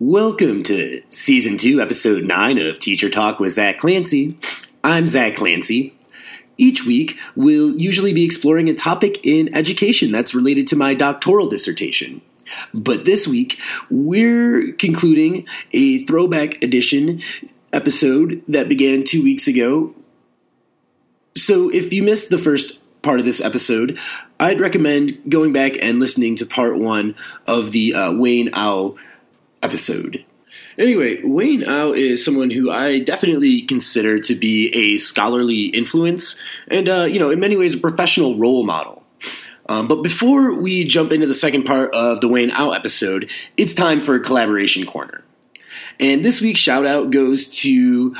Welcome to Season 2, Episode 9 of Teacher Talk with Zach Clancy. I'm Zach Clancy. Each week, we'll usually be exploring a topic in education that's related to my doctoral dissertation. But this week, we're concluding a throwback edition episode that began two weeks ago. So if you missed the first part of this episode, I'd recommend going back and listening to part one of the uh, Wayne Au episode. Anyway, Wayne Au is someone who I definitely consider to be a scholarly influence and, uh, you know, in many ways a professional role model. Um, but before we jump into the second part of the Wayne Au episode, it's time for Collaboration Corner. And this week's shout out goes to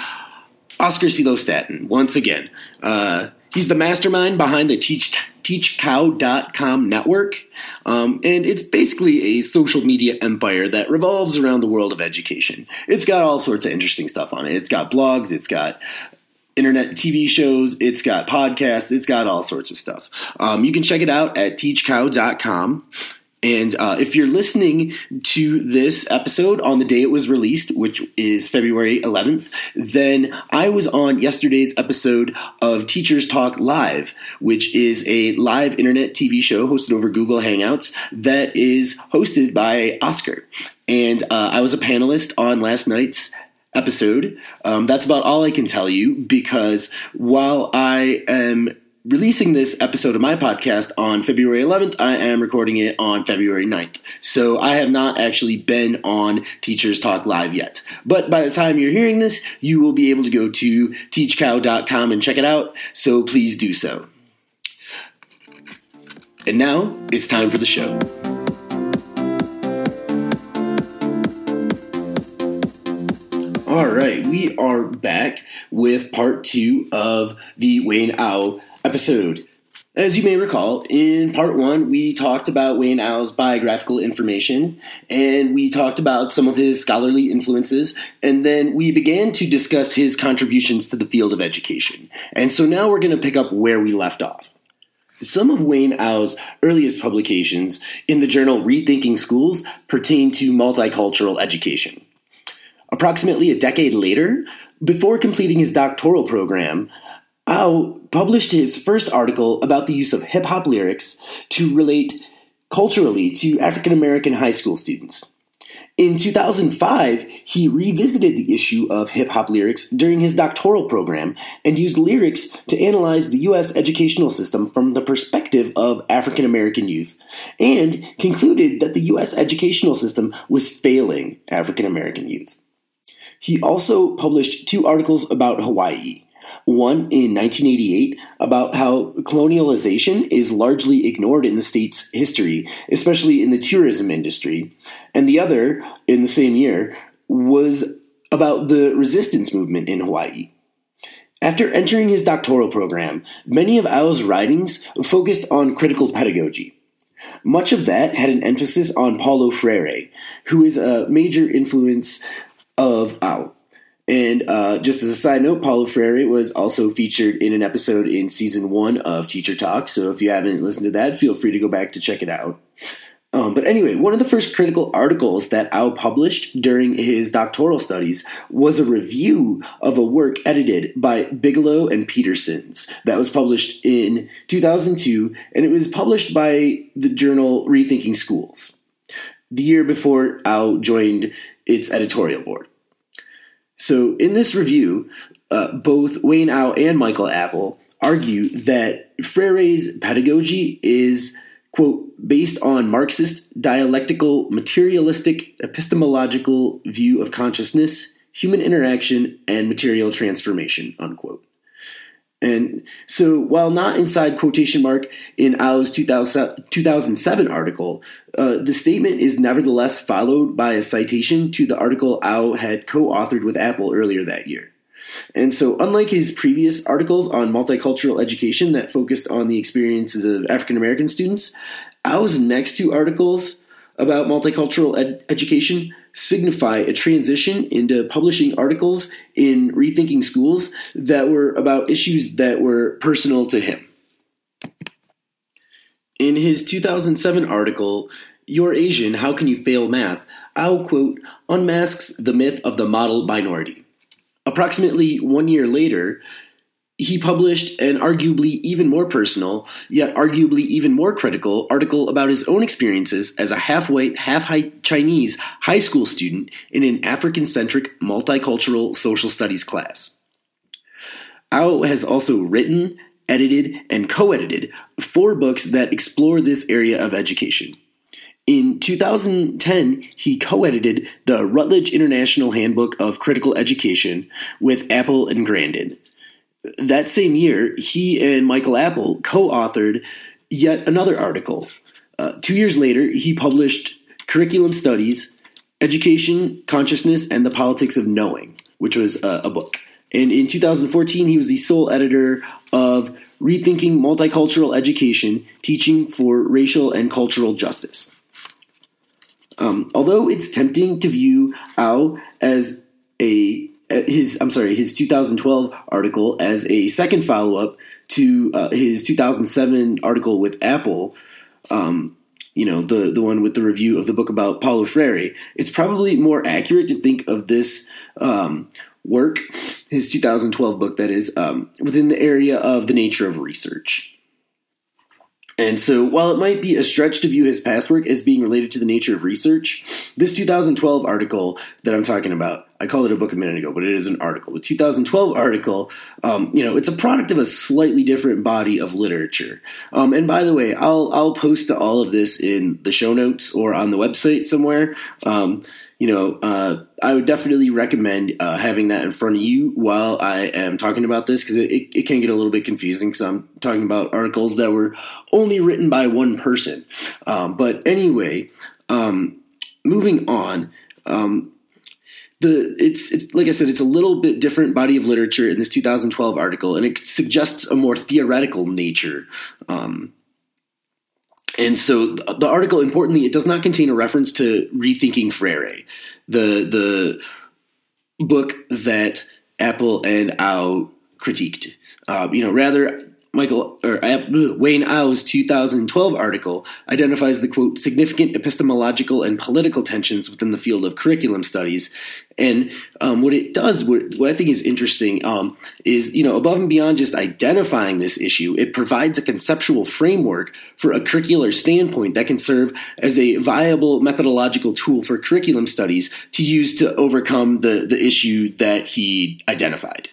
Oscar Silostatin once again. Uh, he's the mastermind behind the Teach teachcow.com network. Um, and it's basically a social media empire that revolves around the world of education. It's got all sorts of interesting stuff on it. It's got blogs, it's got internet TV shows, it's got podcasts, it's got all sorts of stuff. Um, you can check it out at teachcow.com. And uh, if you're listening to this episode on the day it was released, which is February 11th, then I was on yesterday's episode of Teachers Talk Live, which is a live internet TV show hosted over Google Hangouts that is hosted by Oscar. And uh, I was a panelist on last night's episode. Um, that's about all I can tell you because while I am releasing this episode of my podcast on February 11th. I am recording it on February 9th. So I have not actually been on Teachers Talk Live yet. But by the time you're hearing this, you will be able to go to teachcow.com and check it out. So please do so. And now it's time for the show. All right, we are back with part two of the Wayne Au episode. As you may recall, in part one, we talked about Wayne Au's biographical information and we talked about some of his scholarly influences, and then we began to discuss his contributions to the field of education. And so now we're going to pick up where we left off. Some of Wayne Au's earliest publications in the journal Rethinking Schools pertain to multicultural education. Approximately a decade later, before completing his doctoral program, Au published his first article about the use of hip hop lyrics to relate culturally to African American high school students. In 2005, he revisited the issue of hip hop lyrics during his doctoral program and used lyrics to analyze the U.S. educational system from the perspective of African American youth, and concluded that the U.S. educational system was failing African American youth. He also published two articles about Hawaii one in 1988 about how colonialization is largely ignored in the state's history, especially in the tourism industry. And the other, in the same year, was about the resistance movement in Hawaii. After entering his doctoral program, many of Au's writings focused on critical pedagogy. Much of that had an emphasis on Paulo Freire, who is a major influence of Au. And uh, just as a side note, Paulo Freire was also featured in an episode in season one of Teacher Talk. So if you haven't listened to that, feel free to go back to check it out. Um, but anyway, one of the first critical articles that Au published during his doctoral studies was a review of a work edited by Bigelow and Petersons that was published in 2002, and it was published by the journal Rethinking Schools, the year before Au joined its editorial board. So, in this review, uh, both Wayne Au and Michael Apple argue that Freire's pedagogy is, quote, based on Marxist dialectical materialistic epistemological view of consciousness, human interaction, and material transformation, unquote. And so, while not inside quotation mark in Au's 2000, 2007 article, uh, the statement is nevertheless followed by a citation to the article Au had co authored with Apple earlier that year. And so, unlike his previous articles on multicultural education that focused on the experiences of African American students, Au's next two articles about multicultural ed- education signify a transition into publishing articles in Rethinking Schools that were about issues that were personal to him. In his 2007 article, You're Asian, How Can You Fail Math? I'll quote, unmasks the myth of the model minority. Approximately one year later, he published an arguably even more personal, yet arguably even more critical article about his own experiences as a half white, half Chinese high school student in an African centric multicultural social studies class. Au has also written, edited, and co edited four books that explore this area of education. In 2010, he co edited the Routledge International Handbook of Critical Education with Apple and Gandin that same year, he and Michael Apple co authored yet another article. Uh, two years later, he published Curriculum Studies Education, Consciousness, and the Politics of Knowing, which was uh, a book. And in 2014, he was the sole editor of Rethinking Multicultural Education Teaching for Racial and Cultural Justice. Um, although it's tempting to view Au as a his I'm sorry his 2012 article as a second follow up to uh, his 2007 article with Apple. Um, you know the the one with the review of the book about Paulo Freire. It's probably more accurate to think of this um, work, his 2012 book, that is, um, within the area of the nature of research. And so, while it might be a stretch to view his past work as being related to the nature of research, this 2012 article that I'm talking about, I called it a book a minute ago, but it is an article. The 2012 article, um, you know, it's a product of a slightly different body of literature. Um, and by the way, I'll I'll post all of this in the show notes or on the website somewhere. Um, you know, uh, I would definitely recommend uh, having that in front of you while I am talking about this because it, it, it, can get a little bit confusing because I'm talking about articles that were only written by one person. Um, but anyway, um, moving on. Um, the it's it's like I said, it's a little bit different body of literature in this 2012 article, and it suggests a more theoretical nature. Um, and so the article, importantly, it does not contain a reference to rethinking Freire, the the book that Apple and Au critiqued. Uh, you know, rather Michael or uh, Wayne Au's 2012 article identifies the quote significant epistemological and political tensions within the field of curriculum studies, and um, what it does, what, what, I think is interesting, um, is you know above and beyond just identifying this issue, it provides a conceptual framework for a curricular standpoint that can serve as a viable methodological tool for curriculum studies to use to overcome the the issue that he identified.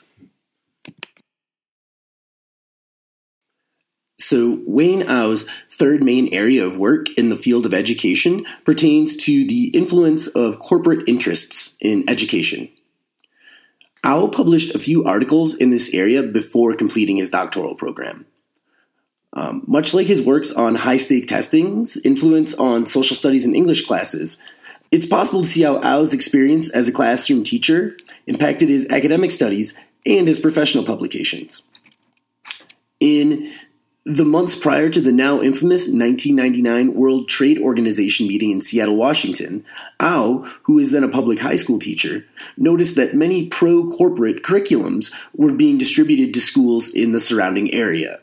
So, Wayne Au's third main area of work in the field of education pertains to the influence of corporate interests in education. Au published a few articles in this area before completing his doctoral program. Um, much like his works on high stake testings, influence on social studies and English classes, it's possible to see how Au's experience as a classroom teacher impacted his academic studies and his professional publications. In the months prior to the now infamous 1999 World Trade Organization meeting in Seattle, Washington, Au, who is then a public high school teacher, noticed that many pro corporate curriculums were being distributed to schools in the surrounding area.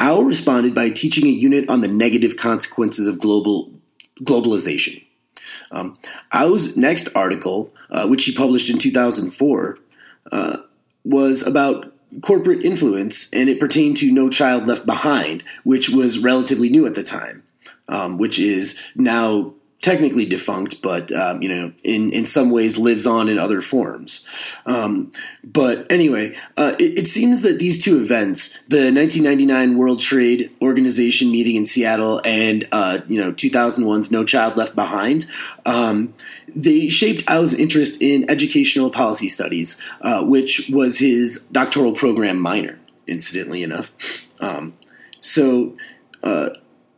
Au responded by teaching a unit on the negative consequences of global globalization. Um, Au's next article, uh, which he published in 2004, uh, was about corporate influence, and it pertained to No Child Left Behind, which was relatively new at the time, um, which is now technically defunct, but um, you know, in in some ways lives on in other forms. Um, but anyway, uh, it, it, seems that these two events, the 1999 World Trade Organization meeting in Seattle and uh, you know 2001's No Child Left Behind, um, they shaped Au's interest in educational policy studies, uh, which was his doctoral program minor. Incidentally enough, um, so.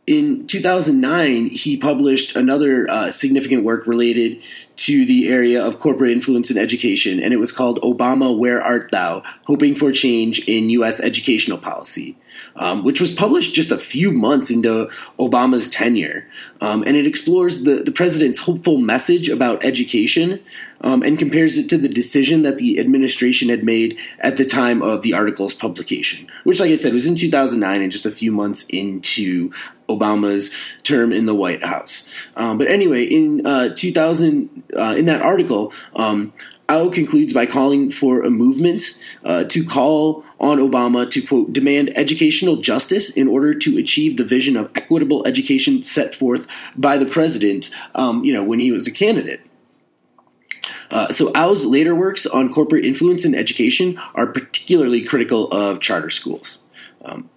In 2009, he published another uh, significant work related to the area of corporate influence in education, and it was called Obama, Where Art Thou? Hoping for Change in U.S. Educational Policy um, which was published just a few months into Obama's tenure. Um, and it explores the, the president's hopeful message about education um, and compares it to the decision that the administration had made at the time of the article's publication, which, like I said, was in 2009 and just a few months into Obama's term in the White House. Um, but anyway, in uh, 2000, uh, in that article, um, Au concludes by calling for a movement uh, to call on Obama to, quote, demand educational justice in order to achieve the vision of equitable education set forth by the president, um, you know, when he was a candidate. Uh, so Au's later works on corporate influence in education are particularly critical of charter schools. Um,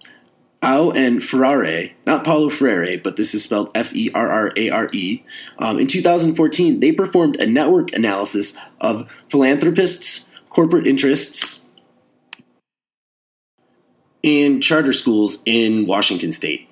Au and Ferrare, not Paulo Freire, but this is spelled F E R R A R E, um, in 2014, they performed a network analysis of philanthropists, corporate interests, and charter schools in Washington state.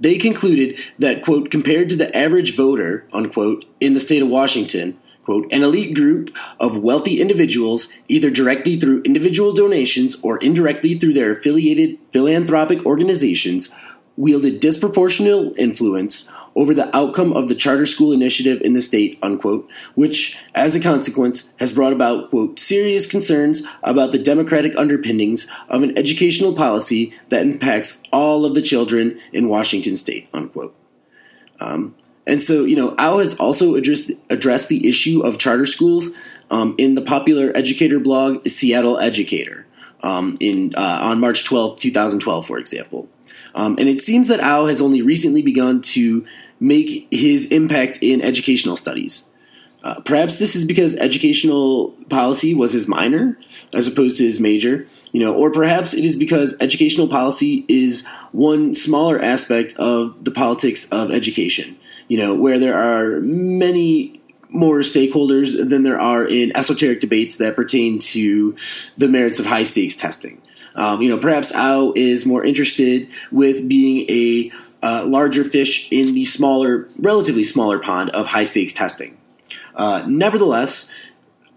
They concluded that, quote, compared to the average voter, unquote, in the state of Washington, quote, an elite group of wealthy individuals, either directly through individual donations or indirectly through their affiliated philanthropic organizations, wielded disproportionate influence over the outcome of the charter school initiative in the state, unquote, which, as a consequence, has brought about, quote, serious concerns about the democratic underpinnings of an educational policy that impacts all of the children in Washington state, unquote. Um, and so, you know, Au has also addressed, addressed the issue of charter schools um, in the popular educator blog Seattle Educator um, in uh, on March 12, 2012, for example. Um, and it seems that Au has only recently begun to make his impact in educational studies. Uh, perhaps this is because educational policy was his minor as opposed to his major, you know, or perhaps it is because educational policy is one smaller aspect of the politics of education you know, where there are many more stakeholders than there are in esoteric debates that pertain to the merits of high stakes testing. Um, you know, perhaps Au is more interested with being a uh, larger fish in the smaller, relatively smaller pond of high stakes testing. Uh, nevertheless,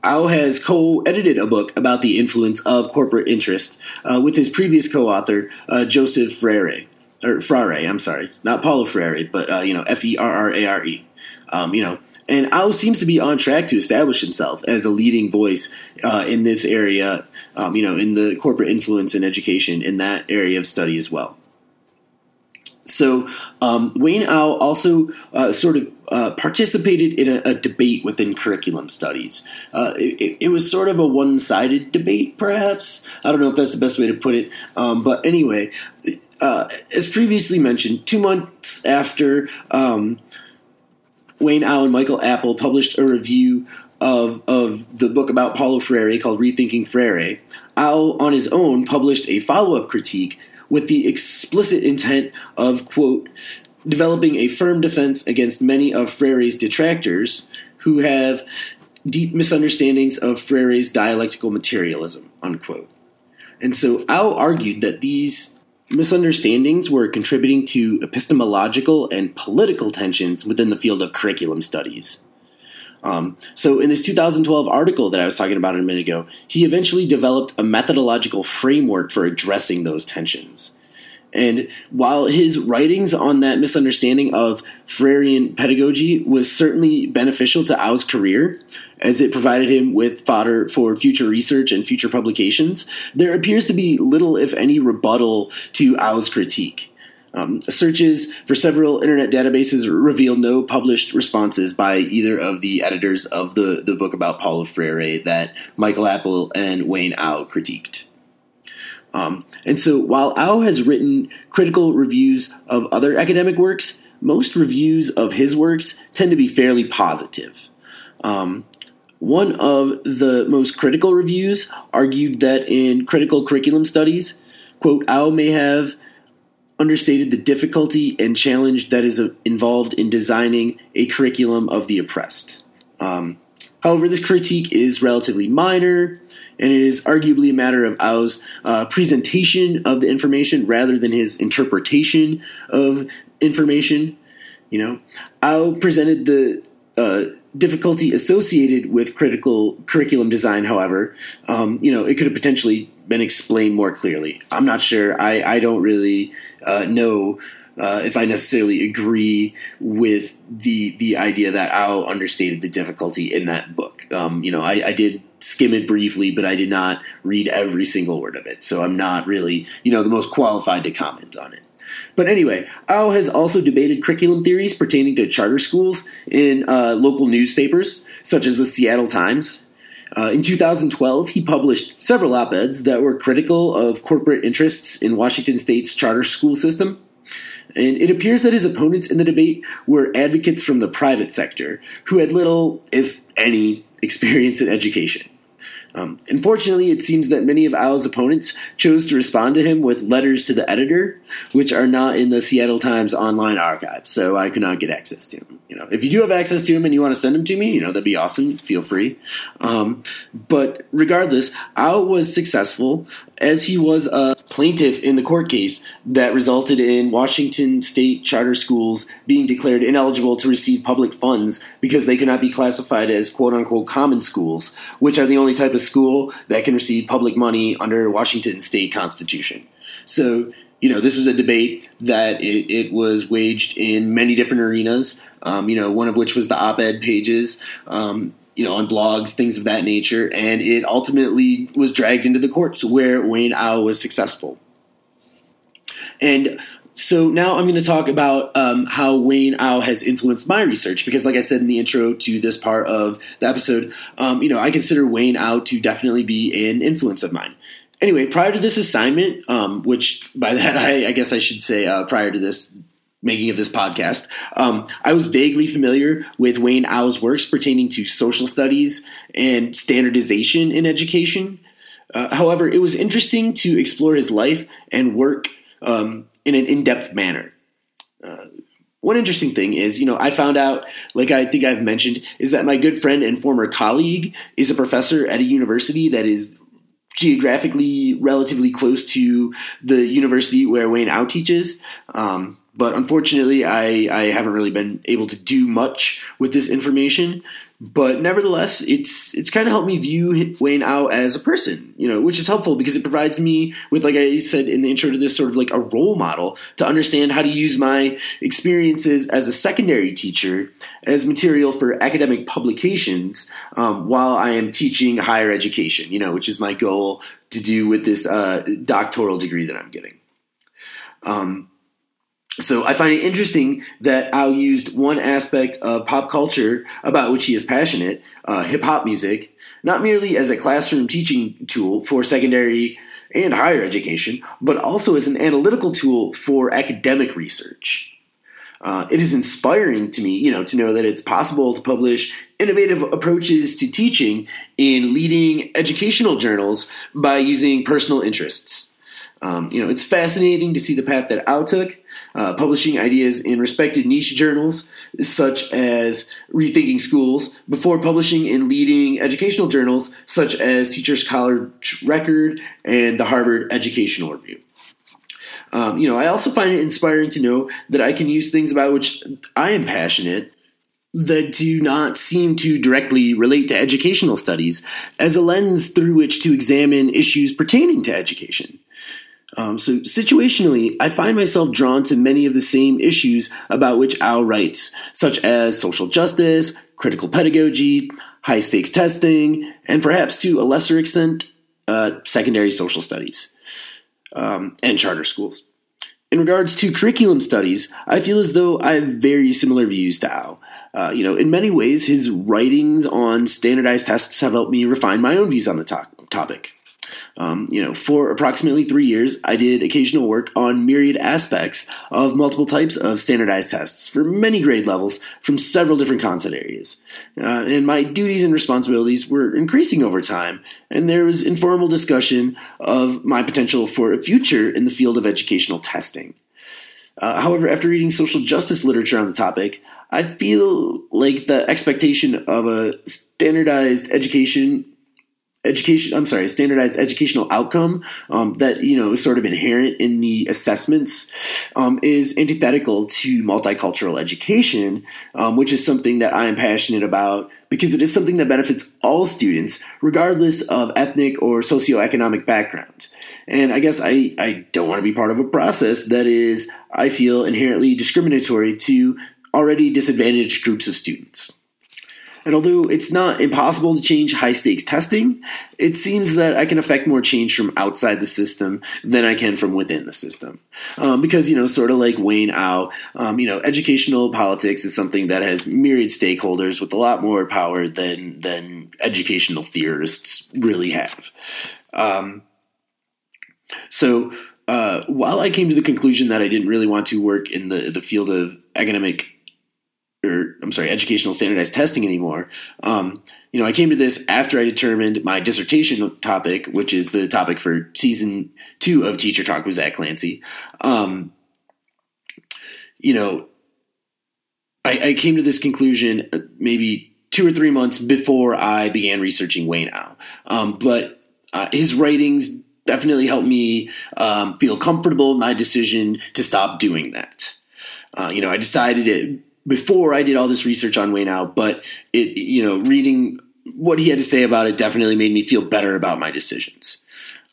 Au has co-edited a book about the influence of corporate interest uh, with his previous co-author, uh, Joseph Freire or Frare, I'm sorry, not Paulo Freire, but uh, you know F E R R A R E. Um, you know, and Au seems to be on track to establish himself as a leading voice uh, in this area. Um, you know, in the corporate influence and education in that area of study as well. So um, Wayne Au also uh, sort of uh, participated in a, a, debate within curriculum studies. Uh, it, it, was sort of a one-sided debate, perhaps. I don't know if that's the best way to put it, um, but anyway, uh, as previously mentioned, two months after um, Wayne Allen, Michael Apple published a review of of the book about Paulo Freire called Rethinking Freire, Au on his own published a follow up critique with the explicit intent of quote developing a firm defense against many of Freire's detractors who have deep misunderstandings of Freire's dialectical materialism unquote. And so Au argued that these misunderstandings were contributing to epistemological and political tensions within the field of curriculum studies. Um, so, in this 2012 article that I was talking about a minute ago, he eventually developed a methodological framework for addressing those tensions. And while his writings on that misunderstanding of Freirean pedagogy was certainly beneficial to Au's career, as it provided him with fodder for future research and future publications, there appears to be little, if any, rebuttal to Au's critique. Um, searches for several internet databases reveal no published responses by either of the editors of the, the book about Paulo Freire that Michael Apple and Wayne Au critiqued. Um, and so while Au has written critical reviews of other academic works, most reviews of his works tend to be fairly positive. Um, one of the most critical reviews argued that in critical curriculum studies, quote, Au may have understated the difficulty and challenge that is involved in designing a curriculum of the oppressed. Um, however, this critique is relatively minor, and it is arguably a matter of Au's uh, presentation of the information rather than his interpretation of information. You know, Au presented the uh, difficulty associated with critical curriculum design, however, um, you know, it could have potentially been explained more clearly. I'm not sure. I, I don't really uh, know uh, if I necessarily agree with the the idea that Au understated the difficulty in that book. Um, you know, I, I did skim it briefly, but I did not read every single word of it, so I'm not really, you know, the most qualified to comment on it. But anyway, Au has also debated curriculum theories pertaining to charter schools in uh, local newspapers, such as the Seattle Times. Uh, in 2012, he published several op eds that were critical of corporate interests in Washington state's charter school system. And it appears that his opponents in the debate were advocates from the private sector who had little, if any, experience in education. Um, unfortunately, it seems that many of Au's opponents chose to respond to him with letters to the editor, which are not in the Seattle Times online archive, so I could not get access to him. You know, if you do have access to him and you want to send them to me, you know that'd be awesome. Feel free. Um, but regardless, Au was successful as he was a plaintiff in the court case that resulted in Washington state charter schools being declared ineligible to receive public funds because they could not be classified as quote unquote common schools, which are the only type of school that can receive public money under Washington state constitution. So, you know, this was a debate that it, it was waged in many different arenas. Um, you know, one of which was the op-ed pages. Um, you know, on blogs, things of that nature, and it ultimately was dragged into the courts where Wayne Au was successful. And so now I'm going to talk about um, how Wayne Au has influenced my research because, like I said in the intro to this part of the episode, um, you know, I consider Wayne Au to definitely be an influence of mine. Anyway, prior to this assignment, um, which by that I, I, guess I should say uh, prior to this making of this podcast, um, I was vaguely familiar with Wayne Au's works pertaining to social studies and standardization in education. Uh, however, it was interesting to explore his life and work um, in an in-depth manner. Uh, one interesting thing is, you know, I found out, like I think I've mentioned, is that my good friend and former colleague is a professor at a university that is geographically relatively close to the university where Wayne Au teaches. Um, but unfortunately, I, I haven't really been able to do much with this information. But nevertheless, it's it's kind of helped me view Wayne Out as a person, you know, which is helpful because it provides me with, like I said in the intro to this, sort of like a role model to understand how to use my experiences as a secondary teacher as material for academic publications um, while I am teaching higher education, you know, which is my goal to do with this uh, doctoral degree that I'm getting. Um, so I find it interesting that Au used one aspect of pop culture about which he is passionate, uh, hip hop music, not merely as a classroom teaching tool for secondary and higher education, but also as an analytical tool for academic research. Uh, it is inspiring to me, you know, to know that it's possible to publish innovative approaches to teaching in leading educational journals by using personal interests. Um, you know, it's fascinating to see the path that Au took, uh, publishing ideas in respected niche journals such as Rethinking Schools, before publishing in leading educational journals such as Teachers College Record and the Harvard Educational Review. Um, you know, I also find it inspiring to know that I can use things about which I am passionate that do not seem to directly relate to educational studies as a lens through which to examine issues pertaining to education. Um, so, situationally, I find myself drawn to many of the same issues about which Au writes, such as social justice, critical pedagogy, high stakes testing, and perhaps to a lesser extent, uh, secondary social studies um, and charter schools. In regards to curriculum studies, I feel as though I have very similar views to Au. Uh, you know, in many ways, his writings on standardized tests have helped me refine my own views on the to- topic. Um, you know, for approximately three years, I did occasional work on myriad aspects of multiple types of standardized tests for many grade levels from several different content areas. Uh, and my duties and responsibilities were increasing over time, and there was informal discussion of my potential for a future in the field of educational testing. Uh, however, after reading social justice literature on the topic, I feel like the expectation of a standardized education education i'm sorry standardized educational outcome um, that you know is sort of inherent in the assessments um, is antithetical to multicultural education um, which is something that i am passionate about because it is something that benefits all students regardless of ethnic or socioeconomic background. And i guess i, I don't want to be part of a process that is i feel inherently discriminatory to already disadvantaged groups of students And although it's not impossible to change high stakes testing, it seems that I can affect more change from outside the system than I can from within the system. Um, because, you know, sort of like Wayne Au, um, you know, educational politics is something that has myriad stakeholders with a lot more power than, than educational theorists really have. Um, so, uh, while I came to the conclusion that I didn't really want to work in the, the field of academic or I'm sorry, educational standardized testing anymore. Um, you know, I came to this after I determined my dissertation topic, which is the topic for season two of Teacher Talk with Zach Clancy. Um, you know, I, I, came to this conclusion uh, maybe two or three months before I began researching Wayne Au. Um, but uh, his writings definitely helped me um, feel comfortable in my decision to stop doing that. Uh, you know, I decided it before I did all this research on Wayne Au, but it, you know, reading what he had to say about it definitely made me feel better about my decisions.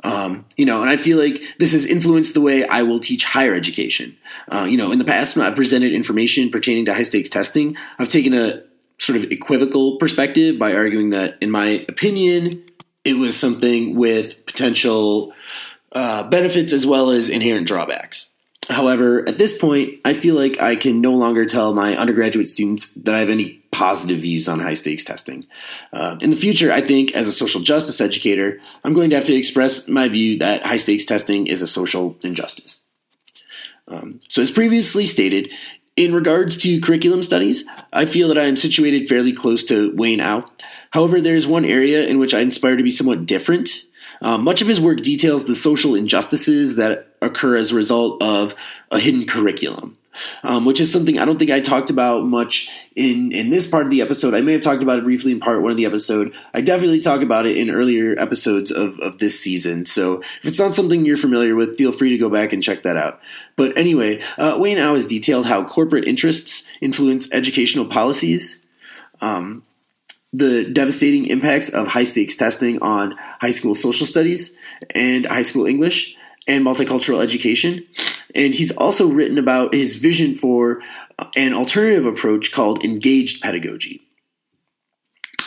Um, you know, and I feel like this has influenced the way I will teach higher education. Uh, you know, in the past, when I presented information pertaining to high stakes testing, I've taken a sort of equivocal perspective by arguing that, in my opinion, it was something with potential uh, benefits as well as inherent drawbacks. However, at this point, I feel like I can no longer tell my undergraduate students that I have any positive views on high stakes testing. Uh, in the future, I think as a social justice educator, I'm going to have to express my view that high stakes testing is a social injustice. Um, so, as previously stated, in regards to curriculum studies, I feel that I am situated fairly close to Wayne Au. However, there is one area in which I inspire to be somewhat different um, much of his work details the social injustices that occur as a result of a hidden curriculum. Um, which is something I don't think I talked about much in in this part of the episode. I may have talked about it briefly in part one of the episode. I definitely talk about it in earlier episodes of, of this season. So if it's not something you're familiar with, feel free to go back and check that out. But anyway, uh, Wayne Au has detailed how corporate interests influence educational policies. Um, the devastating impacts of high stakes testing on high school social studies and high school English and multicultural education. And he's also written about his vision for an alternative approach called engaged pedagogy.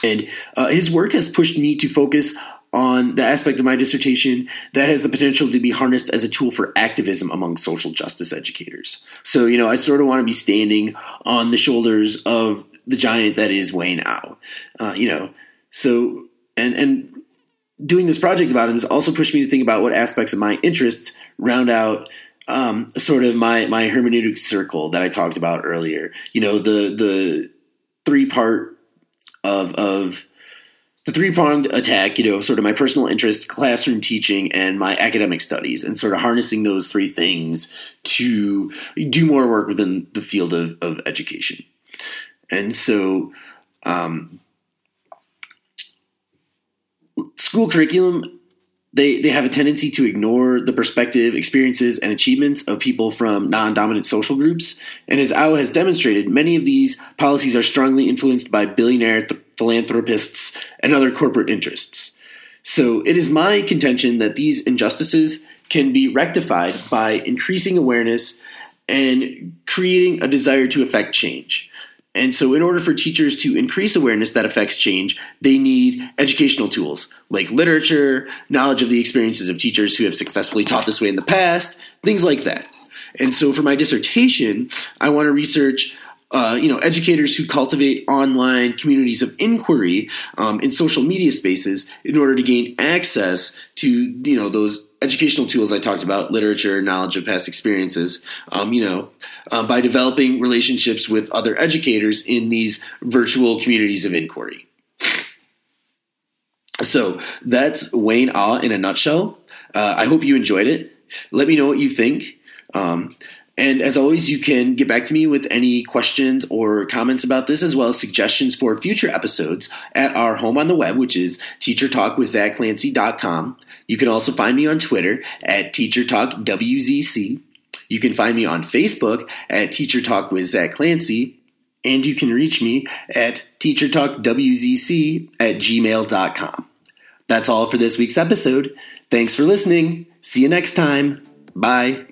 And uh, his work has pushed me to focus on the aspect of my dissertation that has the potential to be harnessed as a tool for activism among social justice educators. So, you know, I sort of want to be standing on the shoulders of the giant that is Wayne Au. Uh, you know, so and and doing this project about him has also pushed me to think about what aspects of my interests round out um, sort of my my hermeneutic circle that I talked about earlier. You know, the the three part of of the three pronged attack, you know, sort of my personal interests, classroom teaching, and my academic studies, and sort of harnessing those three things to do more work within the field of, of education. And so, um, school curriculum they they have a tendency to ignore the perspective, experiences, and achievements of people from non-dominant social groups. And as Au has demonstrated, many of these policies are strongly influenced by billionaire th- philanthropists and other corporate interests. So it is my contention that these injustices can be rectified by increasing awareness and creating a desire to affect change. And so, in order for teachers to increase awareness that affects change, they need educational tools like literature, knowledge of the experiences of teachers who have successfully taught this way in the past, things like that. And so, for my dissertation, I want to research. Uh, you know, educators who cultivate online communities of inquiry um, in social media spaces in order to gain access to you know those educational tools I talked about, literature, knowledge of past experiences, um, you know, uh, by developing relationships with other educators in these virtual communities of inquiry. So that's Wayne Au in a nutshell. Uh, I hope you enjoyed it. Let me know what you think. Um, and as always, you can get back to me with any questions or comments about this, as well as suggestions for future episodes at our home on the web, which is teachertalkwithzachclancy.com. You can also find me on Twitter at teachertalkwzc. You can find me on Facebook at Teacher Talk with Zach Clancy. And you can reach me at teachertalkwzc at gmail.com. That's all for this week's episode. Thanks for listening. See you next time. Bye.